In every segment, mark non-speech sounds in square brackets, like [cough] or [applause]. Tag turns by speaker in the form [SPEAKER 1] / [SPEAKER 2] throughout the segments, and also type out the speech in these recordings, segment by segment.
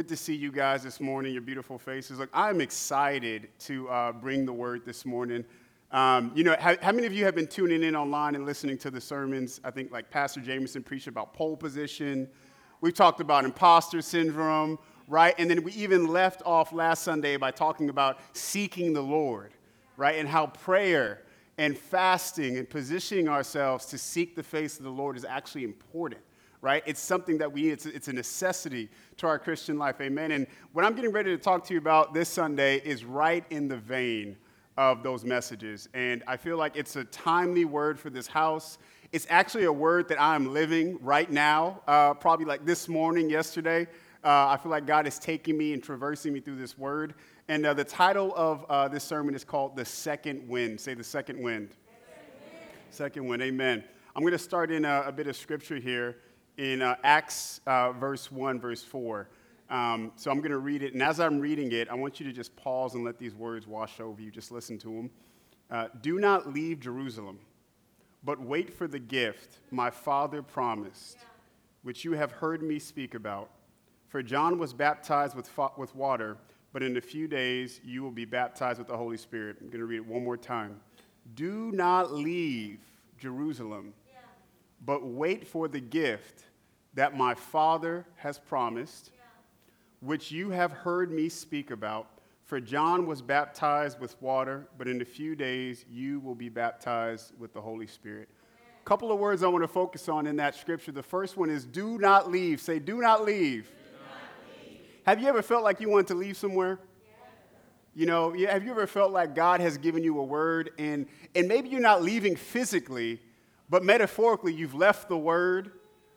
[SPEAKER 1] Good to see you guys this morning, your beautiful faces. Look, I'm excited to uh, bring the word this morning. Um, you know, how, how, many of you have been tuning in online and listening to the sermons? I think like Pastor Jameson preached about pole position. We've talked about imposter syndrome, right? And then we even left off last Sunday by talking about seeking the Lord, right? And how prayer and fasting and positioning ourselves to seek the face of the Lord is actually important right? It's something that we, it's, it's a necessity to our Christian life, amen? And what I'm getting ready to talk to you about this Sunday is right in the vein of those messages. And I feel like it's a timely word for this house. It's actually a word that I'm living right now, uh, probably like this morning, yesterday. Uh, I feel like God is taking me and traversing me through this word. And uh, the title of uh, this sermon is called The Second Wind. Say the second wind. Second wind, amen. I'm going to start in a, a, bit of scripture here in uh, Acts uh, verse 1, verse 4. Um, so I'm going to read it. And as I'm reading it, I want you to just pause and let these words wash over you. Just listen to them. Uh, Do not leave Jerusalem, but wait for the gift my Father promised, which you have heard me speak about. For John was baptized with, fa- with water, but in a few days you will be baptized with the Holy Spirit. I'm going to read it one more time. Do not leave Jerusalem, but wait for the gift that my Father has promised which you have heard me speak about. For John was baptized with water, but in a few days you will be baptized with the Holy Spirit. A couple of words I want to focus on in that scripture. The first one is do not leave. Say, do not leave. Do not leave. Have you ever felt like you want to leave somewhere? You know, have you ever felt like God has given you a word and, and maybe you're not leaving physically, but metaphorically you've left the word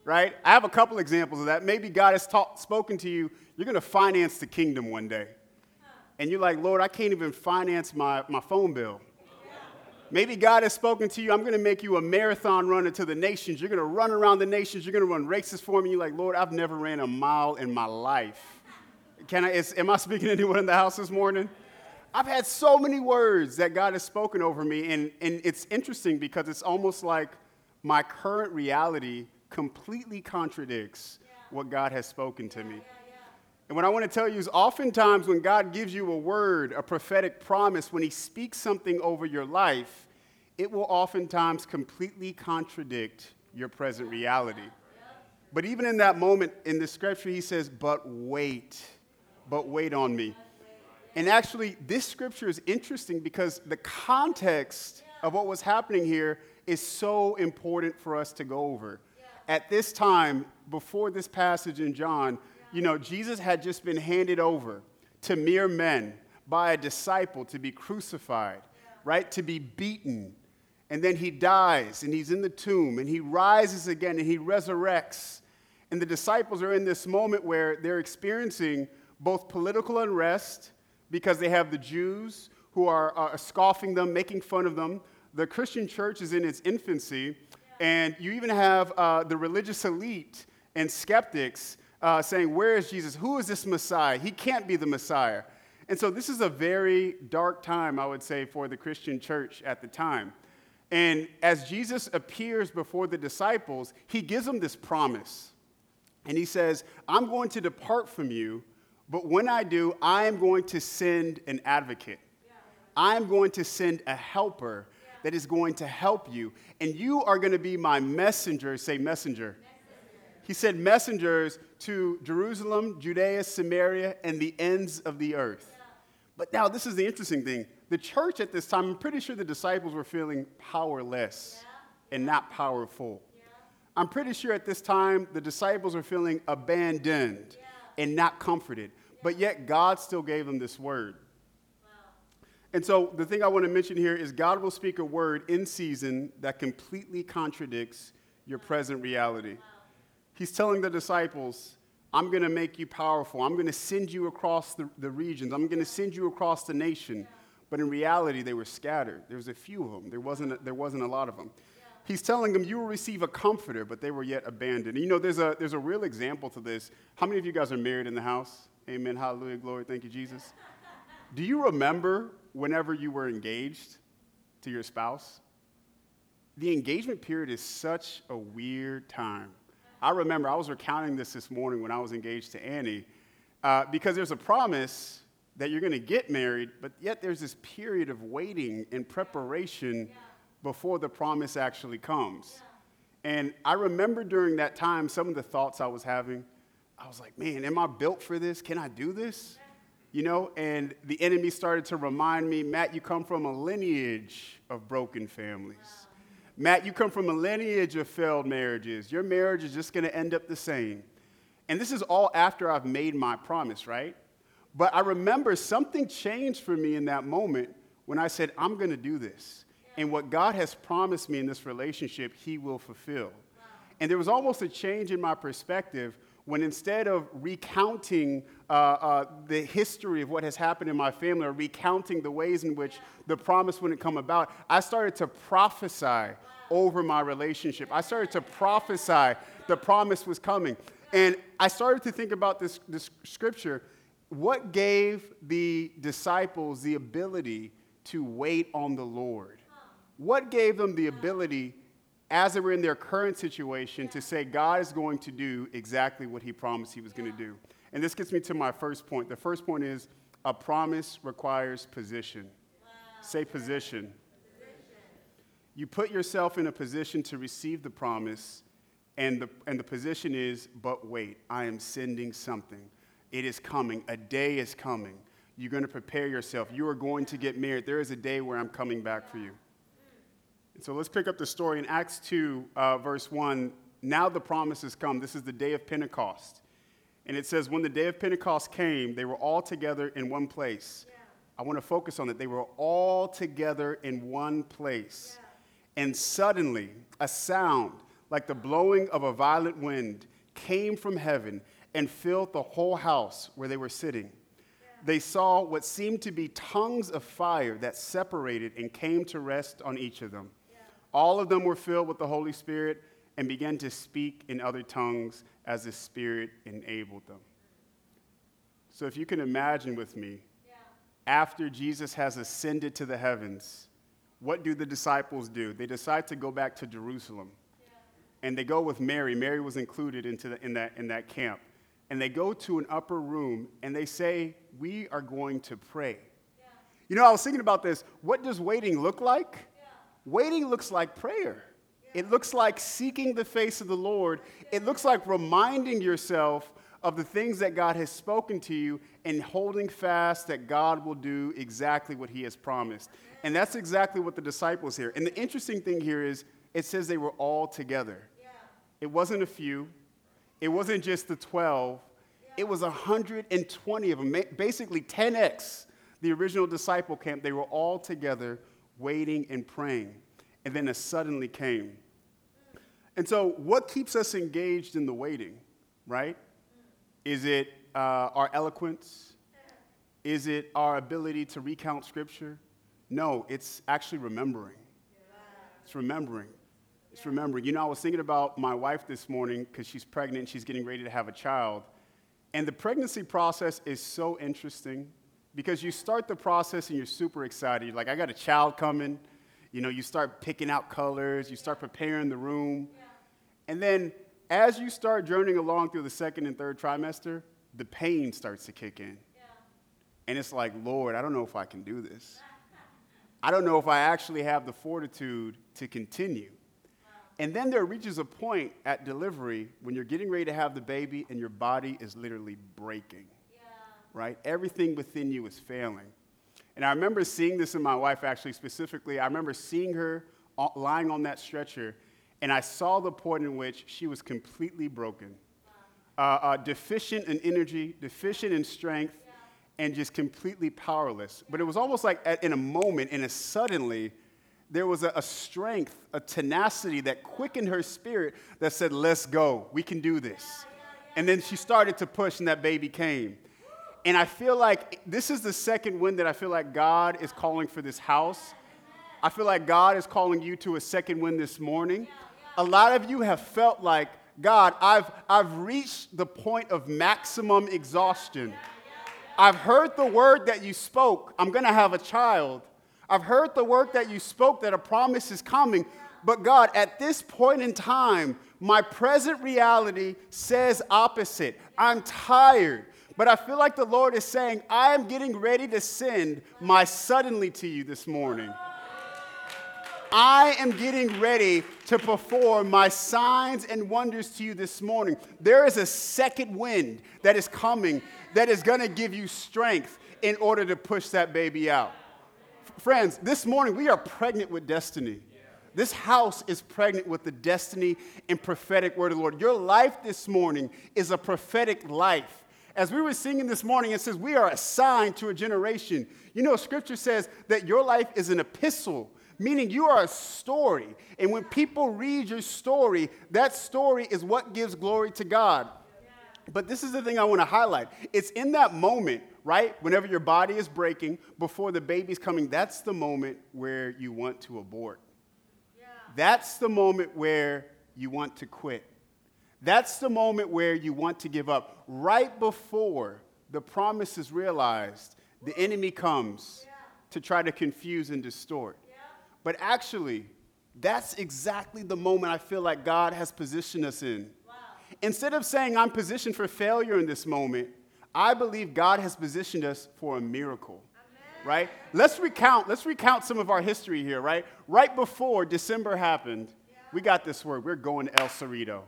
[SPEAKER 1] right? I have a couple examples of that. Maybe God has taught, spoken to you, you're going to finance the kingdom one day. And you're like, Lord, I can't even finance my, my phone bill. Maybe God has spoken to you, I'm going to make you a marathon runner to the nations. You're going to run around the nations. You're going to run races for me. You're like, Lord, I've never ran a mile in my life. Can I, is, am I speaking to anyone in the house this morning? I've had so many words that God has spoken over me, and, and it's interesting because it's almost like my current reality completely contradicts what God has spoken to me. And what I want to tell you is oftentimes when God gives you a word, a prophetic promise, when He speaks something over your life, it will oftentimes completely contradict your present reality. But even in that moment in the scripture, He says, But wait, but wait on me. And actually, this scripture is interesting because the context of what was happening here is so important for us to go over at this time, before this passage in John, you know, Jesus had just been handed over to mere men by a disciple to be crucified, right? To be beaten. And then he dies and he's in the tomb and he rises again and he resurrects. And the disciples are in this moment where they're experiencing both political unrest because they have the Jews who are, are scoffing them, making fun of them. The Christian church is in its infancy. And you even have uh, the religious elite and skeptics uh, saying, Where is Jesus? Who is this Messiah? He can't be the Messiah. And so this is a very dark time, I would say, for the Christian church at the time. And as Jesus appears before the disciples, he gives them this promise. And he says, I'm going to depart from you, but when I do, I am going to send an advocate. I'm going to send a helper that is going to help you. And you are going to be my messenger. Say, messenger. messenger. He said, messengers to Jerusalem, Judea, Samaria, and the ends of the earth. But now, this is the interesting thing. The church at this time, I'm pretty sure the disciples were feeling powerless yeah. and not powerful. Yeah. I'm pretty sure at this time the disciples were feeling abandoned and not comforted. But yet, God still gave them this word. And so the thing I want to mention here is God will speak a word in season that completely contradicts your present reality. He's telling the disciples, I'm going to make you powerful. I'm going to send you across the, the regions. I'm going to send you across the nation. But in reality, they were scattered. There was a few of them. There wasn't a, there wasn't a lot of them. He's telling them, you will receive a comforter, but they were yet abandoned. And you know, there's a, there's a real example to this. How many of you guys are married in the house? Amen. Hallelujah. Glory. Thank you, Jesus. Do you remember whenever you were engaged to your spouse, the engagement period is such a weird time. I remember I was recounting this this morning when I was engaged to Annie, Uh, because there's a promise that you're going to get married, but yet there's this period of waiting and preparation yeah. before the promise actually comes. Yeah. And I remember during that time some of the thoughts I was having. I was like, man, am I built for this? Can I do this? You know, and the enemy started to remind me, Matt, you come from a lineage of broken families. Matt, you come from a lineage of failed marriages. Your marriage is just going to end up the same. And this is all after I've made my promise, right? But I remember something changed for me in that moment when I said, I'm going to do this. And what God has promised me in this relationship, He will fulfill. And there was almost a change in my perspective when instead of recounting uh, uh, the history of what has happened in my family or recounting the ways in which the promise wouldn't come about, I started to prophesy over my relationship. I started to prophesy the promise was coming. And I started to think about this, this scripture. What gave the disciples the ability to wait on the Lord? What gave them the ability as they were in their current situation to say God is going to do exactly what he promised he was going to do. And this gets me to my first point. The first point is a promise requires position. Wow. Say position. position. You put yourself in a position to receive the promise, and the, and the position is, but wait, I am sending something. It is coming. A day is coming. You're going to prepare yourself. You are going to get married. There is a day where I'm coming back for you. And so let's pick up the story in Acts 2, uh, verse 1. Now the promise has come. This is the day of Pentecost. And it says, When the day of Pentecost came, they were all together in one place. Yeah. I want to focus on it. They were all together in one place. Yeah. And suddenly, a sound like the blowing of a violent wind came from heaven and filled the whole house where they were sitting. Yeah. They saw what seemed to be tongues of fire that separated and came to rest on each of them. All of them were filled with the Holy Spirit and began to speak in other tongues as the Spirit enabled them. So, if you can imagine with me, yeah. after Jesus has ascended to the heavens, what do the disciples do? They decide to go back to Jerusalem. Yeah. And they go with Mary. Mary was included into the, in, that, in that camp. And they go to an upper room and they say, We are going to pray. Yeah. You know, I was thinking about this. What does waiting look like? Waiting looks like prayer. It looks like seeking the face of the Lord. It looks like reminding yourself of the things that God has spoken to you and holding fast that God will do exactly what He has promised. And that's exactly what the disciples here. And the interesting thing here is it says they were all together. It wasn't a few, it wasn't just the 12, it was 120 of them, basically 10x the original disciple camp. They were all together waiting and praying. And then it suddenly came. And so, what keeps us engaged in the waiting, right? Is it uh, our eloquence? Is it our ability to recount scripture? No, it's actually remembering. It's remembering. It's remembering. You know, I was thinking about my wife this morning because she's pregnant, she's getting ready to have a child. And the pregnancy process is so interesting because you start the process and you're super excited. You're like, I got a child coming. You know, you start picking out colors, you start preparing the room. Yeah. And then as you start journeying along through the second and third trimester, the pain starts to kick in. Yeah. And it's like, Lord, I don't know if I can do this. I don't know if I actually have the fortitude to continue. Wow. And then there reaches a point at delivery when you're getting ready to have the baby and your body is literally breaking right? Everything within you is failing. And I remember seeing this in my wife, actually, specifically. I remember seeing her lying on that stretcher, and I saw the point in which she was completely broken, uh, uh, deficient in energy, deficient in strength, and just completely powerless. But it was almost like at, in a moment, in a suddenly, there was a, a, strength, a tenacity that quickened her spirit that said, Let's go, we can do this. And then she started to push, and that baby came. And I feel like this is the second win that I feel like God is calling for this house. I feel like God is calling you to a second win this morning. A lot of you have felt like, God, I've, I've reached the point of maximum exhaustion. I've heard the word that you spoke, I'm going to have a child. I've heard the word that you spoke that a promise is coming. But God, at this point in time, my present reality says opposite. I'm tired. But I feel like the Lord is saying, I am getting ready to send my suddenly to you this morning. I am getting ready to perform my signs and wonders to you this morning. There is a second wind that is coming that is going to give you strength in order to push that baby out. Friends, this morning we are pregnant with destiny. This house is pregnant with the destiny and prophetic word of the Lord. Your life this morning is a prophetic life. As we were singing this morning, it says, We are assigned to a generation. You know, scripture says that your life is an epistle meaning you are a story. And when people read your story, that story is what gives glory to God. But this is the thing I want to highlight. It's in that moment, right? Whenever your body is breaking, before the baby's coming, that's the moment where you want to abort. Yeah. That's the moment where you want to quit. That's the moment where you want to give up. Right before the promise is realized, the enemy comes to try to confuse and distort. But actually, that's exactly the moment I feel like God has positioned us in. Instead of saying, I'm positioned for failure in this moment, I believe God has positioned us for a miracle. Amen. Right? Let's recount, let's recount some of our history here, right? Right before December happened, yeah. we got this word. We're going to El Cerrito.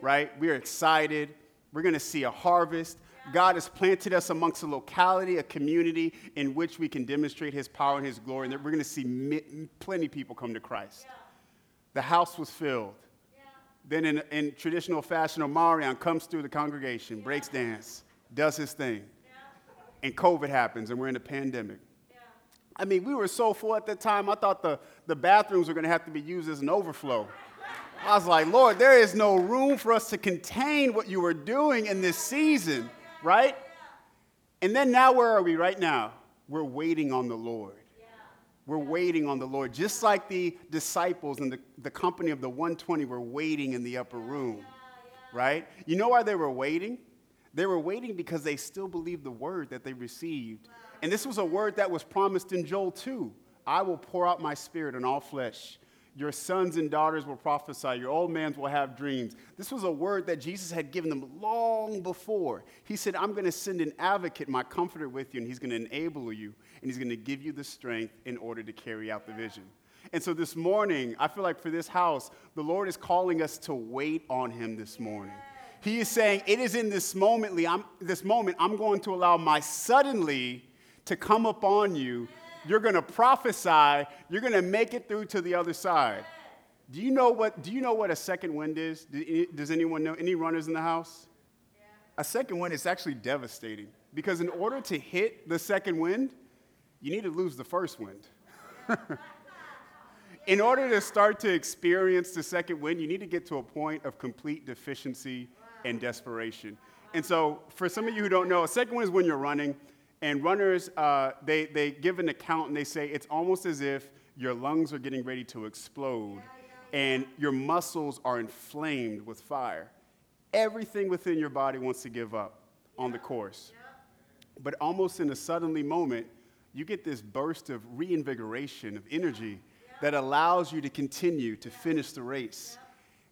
[SPEAKER 1] Right? We're excited. We're going to see a harvest. God has planted us amongst a locality, a community in which we can demonstrate His power and His glory, and that we're going to see plenty of people come to Christ. Yeah. The house was filled. Yeah. Then, in, in, traditional fashion, Omarion comes through the congregation, yeah. breaks dance, does his thing. And COVID happens, and we're in a pandemic. I mean, we were so full at that time, I thought the, the bathrooms were going to have to be used as an overflow. I was like, Lord, there is no room for us to contain what you were doing in this season right? And then now, where are we right now? We're waiting on the Lord. We're waiting on the Lord. Just like the disciples and the, the company of the 120 were waiting in the upper room, right? You know why they were waiting? They were waiting because they still believed the word that they received. And this was a word that was promised in Joel 2 I will pour out my spirit on all flesh. Your sons and daughters will prophesy. Your old men will have dreams. This was a word that Jesus had given them long before. He said, I'm going to send an advocate, my comforter, with you, and he's going to enable you, and he's going to give you the strength in order to carry out the vision. And so this morning, I feel like for this house, the Lord is calling us to wait on him this morning. He is saying, It is in this moment, I'm, this moment, I'm going to allow my suddenly to come upon you you're going to prophesy. You're going to make it through to the other side. Do you know what, do you know what a second wind is? Does anyone know? Any runners in the house? Yeah. A second wind is actually devastating because in order to hit the second wind, you need to lose the first wind. [laughs] in order to start to experience the second wind, you need to get to a point of complete deficiency and desperation. And so, for some of you who don't know, a second wind is when you're running and runners, uh, they, they give an account and they say it's almost as if your lungs are getting ready to explode and your muscles are inflamed with fire. Everything within your body wants to give up on the course. But almost in a suddenly moment, you get this burst of reinvigoration, of energy that allows you to continue to finish the race.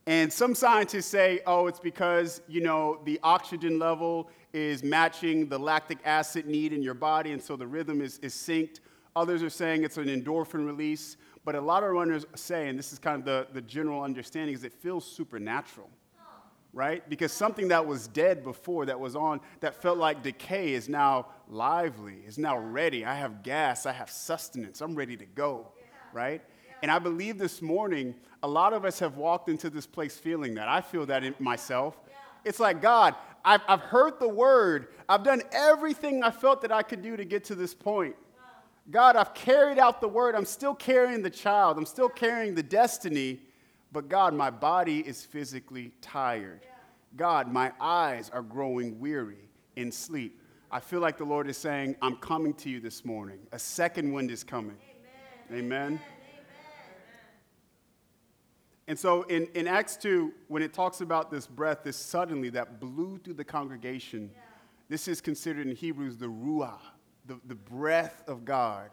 [SPEAKER 1] And some scientists say, oh, it's because, you know, the oxygen level is matching the lactic acid need in your body, and so the rhythm is, is synced. Others are saying it's an endorphin release. But a lot of runners say, and this is kind of the, the general understanding, is it feels supernatural, right? Because something that was dead before, that was on, that felt like decay, is now lively, is now ready. I have gas, I have sustenance, I'm ready to go, right? And I believe this morning, a lot of us have walked into this place feeling that. I feel that in myself. It's like, God, I've, I've heard the word. I've done everything I felt that I could do to get to this point. God, I've carried out the word. I'm still carrying the child. I'm still carrying the destiny. But God, my body is physically tired. God, my eyes are growing weary in sleep. I feel like the Lord is saying, I'm coming to you this morning. A second wind is coming. Amen. Amen. Amen. And so in, in Acts 2, when it talks about this breath, this suddenly that blew through the congregation, yeah. this is considered in Hebrews the Ruah, the, the breath of God,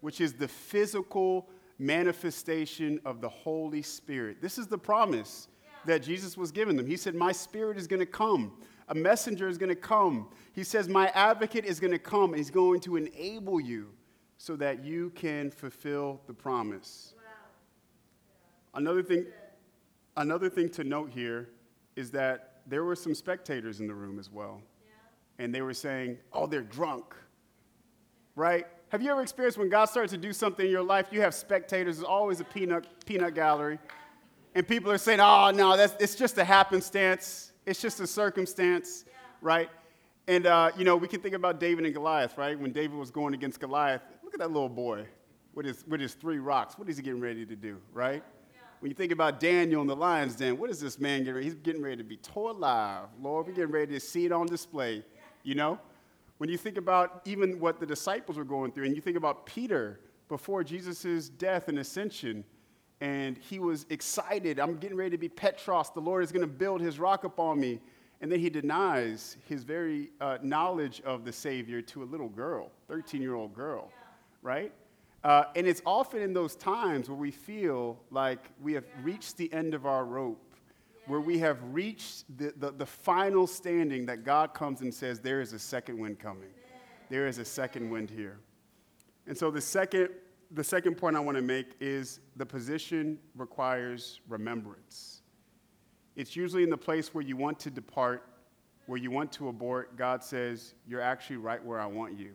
[SPEAKER 1] which is the physical manifestation of the Holy Spirit. This is the promise yeah. that Jesus was giving them. He said, My spirit is going to come. A messenger is going to come. He says, My advocate is going to come, and he's going to enable you so that you can fulfill the promise. Wow. Another thing, another thing to note here is that there were some spectators in the room as well. Yeah. And they were saying, Oh, they're drunk. Right? Have you ever experienced when God starts to do something in your life, you have spectators, there's always a peanut, peanut gallery, and people are saying, oh, no, that's, it's just a happenstance, it's just a circumstance, yeah. right? And, uh, you know, we can think about David and Goliath, right? When David was going against Goliath, look at that little boy with his, with his three rocks. What is he getting ready to do, right? When you think about Daniel in the lion's den, what is this man getting ready? He's getting ready to be tore alive. Lord, we're getting ready to see it on display, you know? When you think about even what the disciples were going through, and you think about Peter before Jesus' death and ascension, and he was excited. I'm getting ready to be Petros. The Lord is going to build his rock upon me. And then he denies his very uh, knowledge of the Savior to a little girl, 13 year old girl, right? Uh, and it's often in those times where we feel like we have reached the end of our rope where we have reached the, the, the, final standing that God comes and says, There is a second wind coming. There is a second wind here. And so the second, the second point I want to make is the position requires remembrance. It's usually in the place where you want to depart, where you want to abort. God says, You're actually right where I want you.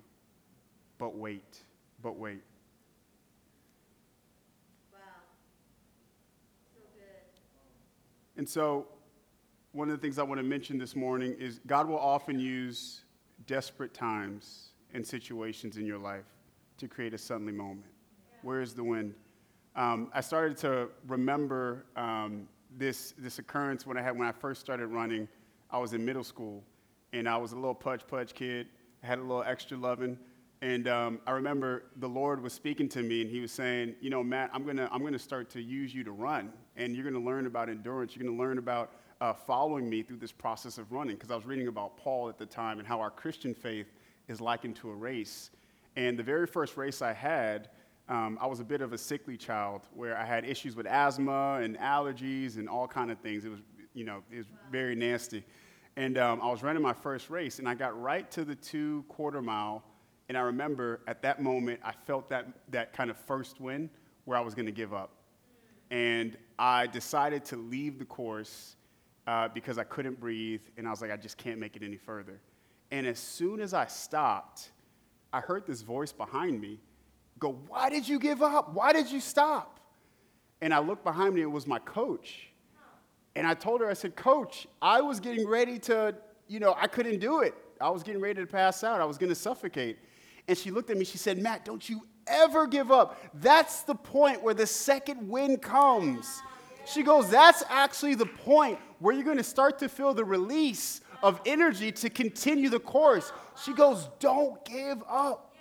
[SPEAKER 1] But wait, but wait. And so, one of the things I want to mention this morning is God will often use desperate times and situations in your life to create a suddenly moment. Where is the wind? Um, I started to remember um, this, this occurrence when I had when I first started running. I was in middle school, and I was a little pudge pudge kid. I had a little extra loving, and um, I remember the Lord was speaking to me, and He was saying, "You know, Matt, I'm gonna I'm gonna start to use you to run." and you're going to learn about endurance. You're going to learn about uh, following me through this process of running. Because I was reading about Paul at the time and how our Christian faith is likened to a race. And the very first race I had, um, I was a bit of a sickly child where I had issues with asthma and allergies and all kind of things. It was, you know, it was very nasty. And um, I was running my first race, and I got right to the two quarter mile. And I remember at that moment, I felt that, that kind of first win where I was going to give up. And I decided to leave the course uh, because I couldn't breathe, and I was like, I just can't make it any further. And as soon as I stopped, I heard this voice behind me go, Why did you give up? Why did you stop? And I looked behind me, it was my coach. And I told her, I said, Coach, I was getting ready to, you know, I couldn't do it. I was getting ready to pass out. I was going to suffocate. And she looked at me, she said, Matt, don't you ever give up. That's the point where the second wind comes. She goes, That's actually the point where you're going to start to feel the release of energy to continue the course. She goes, Don't give up.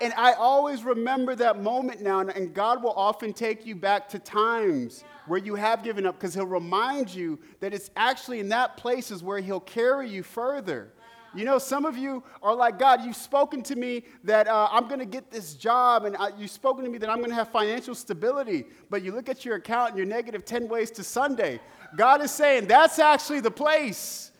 [SPEAKER 1] And I always remember that moment now, and God will often take you back to times where you have given up because He'll remind you that it's actually in that places where He'll carry you further. You know, some of you are like, God, you've spoken to me that uh, I'm going to get this job, and uh, you've spoken to me that I'm going to have financial stability. But you look at your account and you're negative 10 ways to Sunday. God is saying, that's actually the place.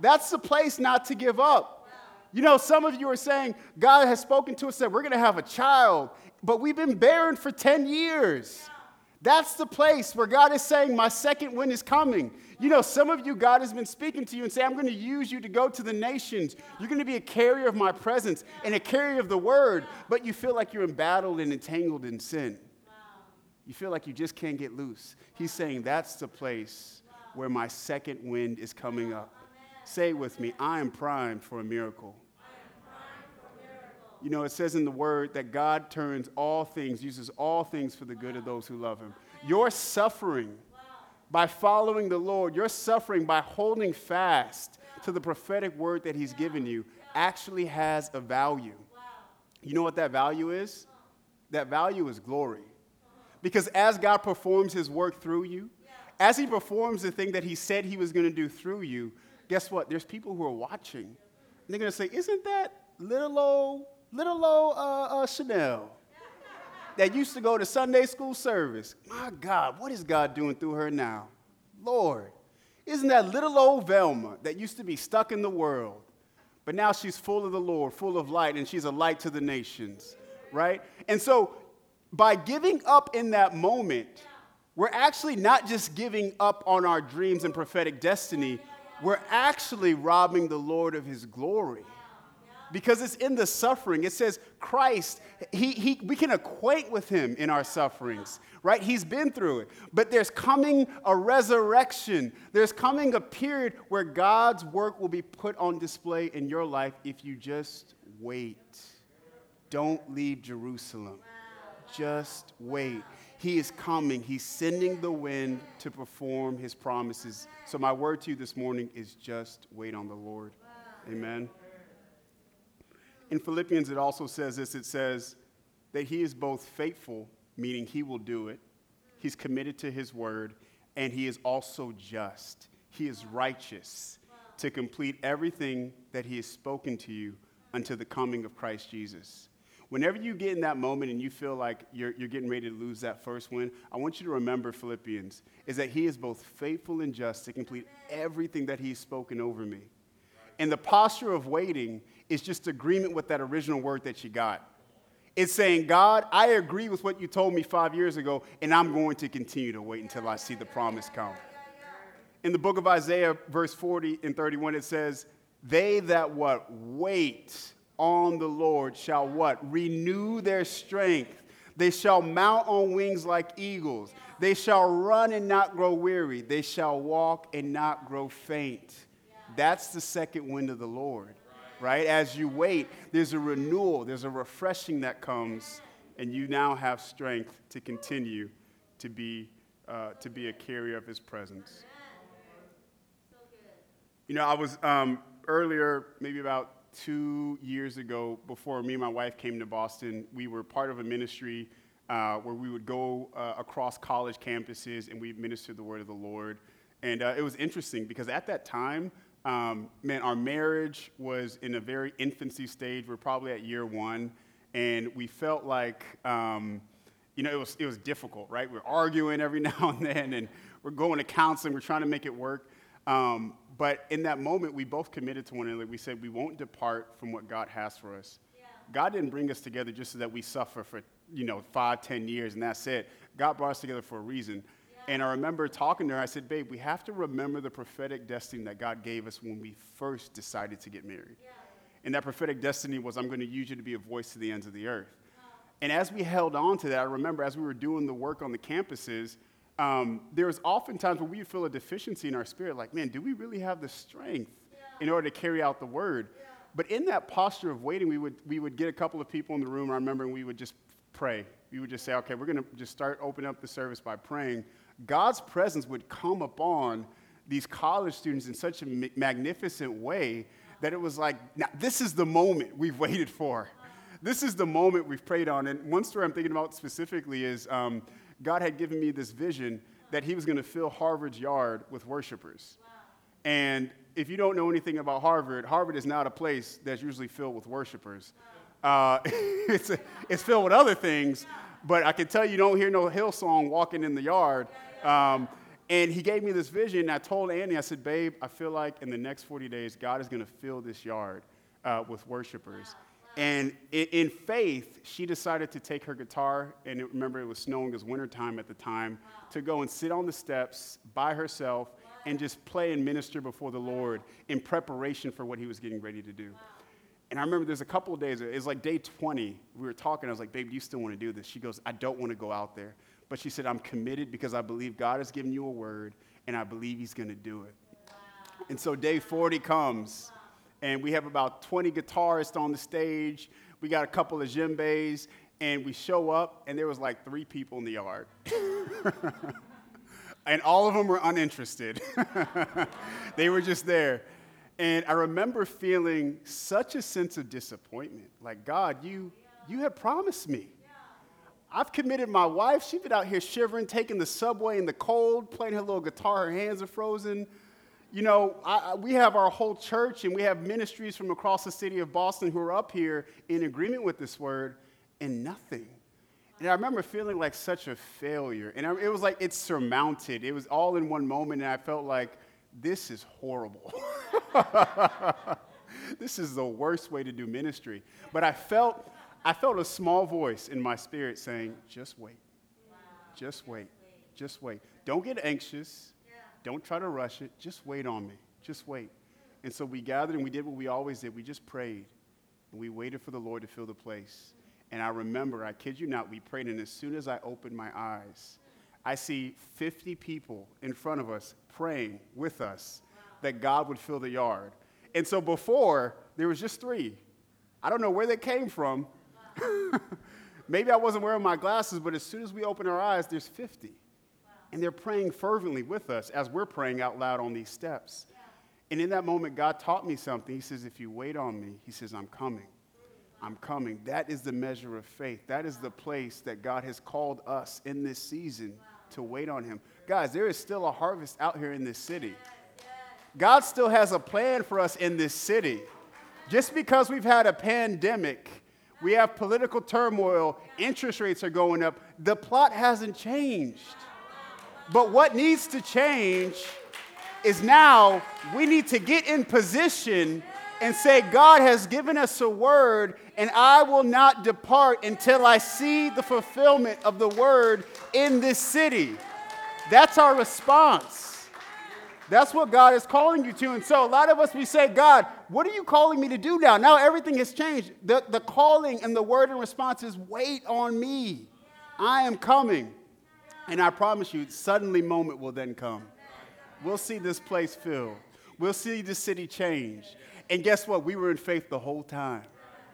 [SPEAKER 1] That's the place not to give up. You know, some of you are saying, God has spoken to us that we're going to have a child, but we've been barren for 10 years. Yeah. That's the place where God is saying, My second wind is coming. You know, some of you, God has been speaking to you and saying, I'm going to use you to go to the nations. You're going to be a carrier of my presence and a carrier of the word, but you feel like you're embattled and entangled in sin. You feel like you just can't get loose. He's saying, That's the place where my second wind is coming up. Say with me, I am primed for a miracle. You know, it says in the word that God turns all things, uses all things for the good of those who love him. Your suffering by following the Lord, your suffering by holding fast to the prophetic word that He's given you actually has a value. You know what that value is? That value is glory. Because as God performs His work through you, as He performs the thing that He said He was going to do through you, guess what? There's people who are watching. And they're going to say, Isn't that little old, little old uh, uh, Chanel? that used to go to Sunday school service. My God, what is God doing through her now? Lord, Isn't that little old Velma that used to be stuck in the world, but now she's full of the Lord, full of light, and she's a light to the nations, right? And so by giving up in that moment, we're actually not just giving up on our dreams and prophetic destiny, we're actually robbing the Lord of his glory. Because it's in the suffering. It says Christ, he, he, we can equate with him in our sufferings, right? He's been through it. But there's coming a resurrection. There's coming a period where God's work will be put on display in your life if you just wait. Don't leave Jerusalem. Just wait. He is coming. He's sending the wind to perform his promises. So, my word to you this morning is just wait on the Lord. Amen. In Philippians, it also says this it says that he is both faithful, meaning he will do it, he's committed to his word, and he is also just. He is righteous to complete everything that he has spoken to you until the coming of Christ Jesus. Whenever you get in that moment and you feel like you're, you're getting ready to lose that first win, I want you to remember Philippians is that he is both faithful and just to complete everything that he's spoken over me. And the posture of waiting is just agreement with that original word that you got. It's saying, God, I agree with what you told me five years ago, and I'm going to continue to wait until I see the promise come. In the book of Isaiah, verse 40 and 31, it says, They that what? Wait on the Lord shall what? Renew their strength. They shall mount on wings like eagles. They shall run and not grow weary. They shall walk and not grow faint. That's the second wind of the Lord, right? As you wait, there's a renewal, there's a refreshing that comes, and you now have strength to continue to be, uh, to be a carrier of his presence. You know, I was um, earlier, maybe about two years ago, before me and my wife came to Boston, we were part of a ministry uh, where we would go uh, across college campuses and we minister the word of the Lord. And uh, it was interesting because at that time, um, man, our marriage was in a very infancy stage. We are probably at year one, and we felt like, um, you know, it was, it was difficult, right? We we're arguing every [laughs] now and then, and we're going to counseling, we're trying to make it work. Um, but in that moment, we both committed to one another. We said, we won't depart from what God has for us. Yeah. God didn't bring us together just so that we suffer for, you know, five, ten years, and that's it. God brought us together for a reason. And I remember talking to her, I said, babe, we have to remember the prophetic destiny that God gave us when we first decided to get married. Yeah. And that prophetic destiny was, I'm going to use you to be a voice to the ends of the earth. And as we held on to that, I remember as we were doing the work on the campuses, um, was often times where we would feel a deficiency in our spirit, like, man, do we really have the strength yeah. in order to carry out the word? Yeah. But in that posture of waiting, we would, we would get a couple of people in the room. I remember we would just pray. We would just say, okay, we're going to just start opening up the service by praying. God's presence would come upon these college students in such a magnificent way that it was like, now, this is the moment we've waited for. This is the moment we've prayed on. And one story I'm thinking about specifically is um, God had given me this vision that He was going to fill Harvard's yard with worshipers. And if you don't know anything about Harvard, Harvard is not a place that's usually filled with worshipers. Uh, [laughs] it's, a, it's filled with other things, but I can tell you, don't hear no Hillsong walking in the yard. Um, and he gave me this vision. I told Annie, I said, Babe, I feel like in the next 40 days, God is going to fill this yard uh, with worshipers. Wow. And in faith, she decided to take her guitar, and remember it was snowing, it was wintertime at the time, wow. to go and sit on the steps by herself wow. and just play and minister before the Lord in preparation for what he was getting ready to do. Wow. And I remember there's a couple of days, it was like day 20, we were talking, I was like, babe, do you still want to do this? She goes, I don't want to go out there. But she said, I'm committed because I believe God has given you a word, and I believe he's going to do it. And so day 40 comes and we have about 20 guitarists on the stage. We got a couple of djembes, and we show up, and there was like three people in the yard. [laughs] and all of them were uninterested. [laughs] they were just there. And I remember feeling such a sense of disappointment. Like, God, you, you have promised me. I've committed my wife. She's been out here shivering, taking the subway in the cold, playing her little guitar. Her hands are frozen you know, I, we have our whole church and we have ministries from across the city of Boston who are up here in agreement with this word, and nothing. And I remember feeling like such a failure. And I, it was like it's surmounted. It was all in one moment, and I felt like, this is horrible. [laughs] this is the worst way to do ministry. But I felt, I felt a small voice in my spirit saying, just wait. Just wait. Just wait. Don't get anxious. Don't try to rush it. Just wait on me. Just wait. And so we gathered and we did what we always did. We just prayed. And we waited for the Lord to fill the place. And I remember, I kid you not, we prayed. And as soon as I opened my eyes, I see 50 people in front of us praying with us that God would fill the yard. And so before, there was just three. I don't know where they came from. [laughs] Maybe I wasn't wearing my glasses, but as soon as we open our eyes, there's 50. And they're praying fervently with us as we're praying out loud on these steps. And in that moment, God taught me something. He says, If you wait on me, He says, I'm coming. I'm coming. That is the measure of faith. That is the place that God has called us in this season to wait on Him. Guys, there is still a harvest out here in this city. God still has a plan for us in this city. Just because we've had a pandemic, we have political turmoil, interest rates are going up, the plot hasn't changed. But what needs to change is now we need to get in position and say, God has given us a word, and I will not depart until I see the fulfillment of the word in this city. That's our response. That's what God is calling you to. And so a lot of us, we say, God, what are you calling me to do now? Now everything has changed. The, the calling and the word and response is, wait on me. I am coming. And I promise you, suddenly moment will then come. We'll see this place filled. We'll see the city change. And guess what? We were in faith the whole time,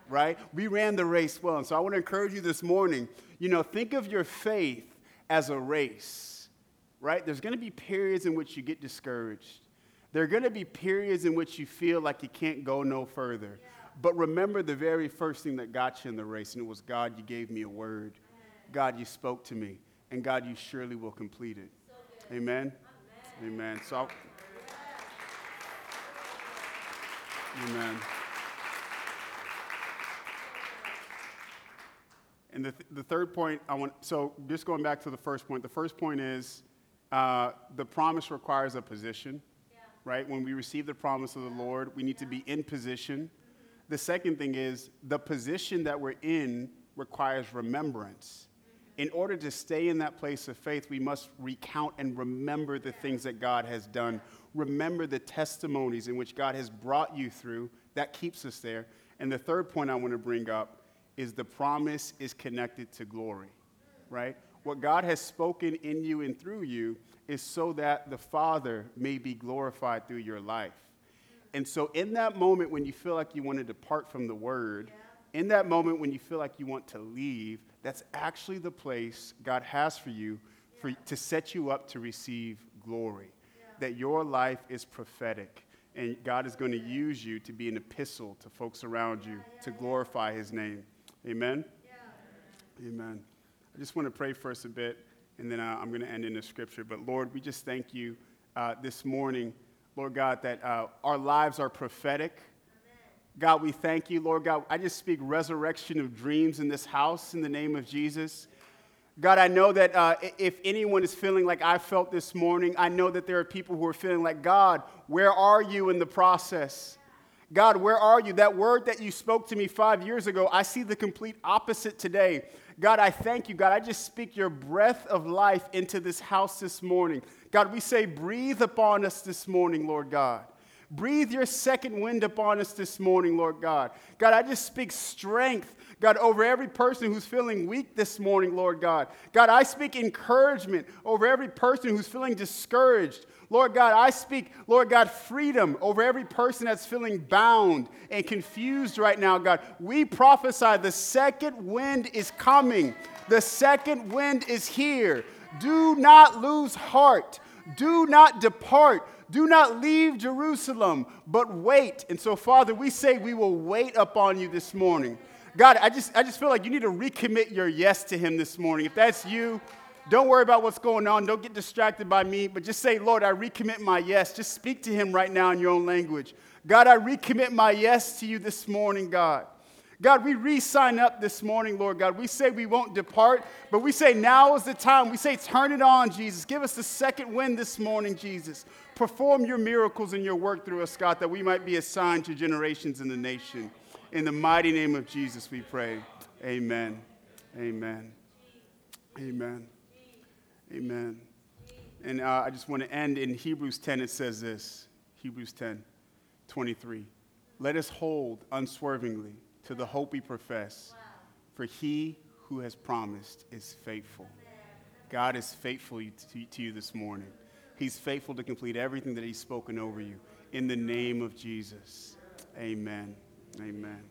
[SPEAKER 1] right? We ran the race well. And so I want to encourage you this morning, you know, think of your faith as a race, right? There's going to be periods in which you get discouraged. There are going to be periods in which you feel like you can't go no further. But remember the very first thing that got you in the race, and it was God, you gave me a word. God, you spoke to me. And God, you surely will complete it. Amen. Amen. So, I'll, amen. And the, th- the third point, I want, so just going back to the first point, the first point is uh, the promise requires a position, yeah. Right? When we receive the promise of the Lord, we need to be in position. The second thing is the position that we're in requires remembrance in order to stay in that place of faith, we must recount and remember the things that God has done. Remember the testimonies in which God has brought you through. That keeps us there. And the third point I want to bring up is the promise is connected to glory, right? What God has spoken in you and through you is so that the Father may be glorified through your life. And so, in that moment when you feel like you want to depart from the word, in that moment when you feel like you want to leave, that's actually the place God has for you for, to set you up to receive glory. That your life is prophetic and God is going to use you to be an epistle to folks around you to glorify his name. Amen? Amen. I just want to pray first a bit and then uh, I'm going to end in the scripture. But Lord, we just thank you uh, this morning, Lord God, that uh, our lives are prophetic. God, we thank you, Lord God. I just speak resurrection of dreams in this house in the name of Jesus. God, I know that uh, if anyone is feeling like I felt this morning, I know that there are people who are feeling like, God, where are you in the process? God, where are you? That word that you spoke to me five years ago, I see the complete opposite today. God, I thank you. God, I just speak your breath of life into this house this morning. God, we say, breathe upon us this morning, Lord God. Breathe your second wind upon us this morning, Lord God. God, I just speak strength, God, over every person who's feeling weak this morning, Lord God. God, I speak encouragement over every person who's feeling discouraged. Lord God, I speak, Lord God, freedom over every person that's feeling bound and confused right now, God. We prophesy the second wind is coming, the second wind is here. Do not lose heart, do not depart. Do not leave Jerusalem, but wait. And so, Father, we say we will wait upon you this morning. God, I just, I just feel like you need to recommit your yes to Him this morning. If that's you, don't worry about what's going on. Don't get distracted by me, but just say, Lord, I recommit my yes. Just speak to Him right now in your own language. God, I recommit my yes to you this morning, God. God, we re sign up this morning, Lord God. We say we won't depart, but we say now is the time. We say turn it on, Jesus. Give us the second wind this morning, Jesus. Perform your miracles and your work through us, God, that we might be a sign to generations in the nation. In the mighty name of Jesus, we pray. Amen. Amen. Amen. Amen. And uh, I just want to end in Hebrews 10. It says this Hebrews 10, 23. Let us hold unswervingly to the hope we profess, for he who has promised is faithful. God is faithful to, to you this morning. He's faithful to complete everything that He's spoken over you. In the name of Jesus. Amen. Amen.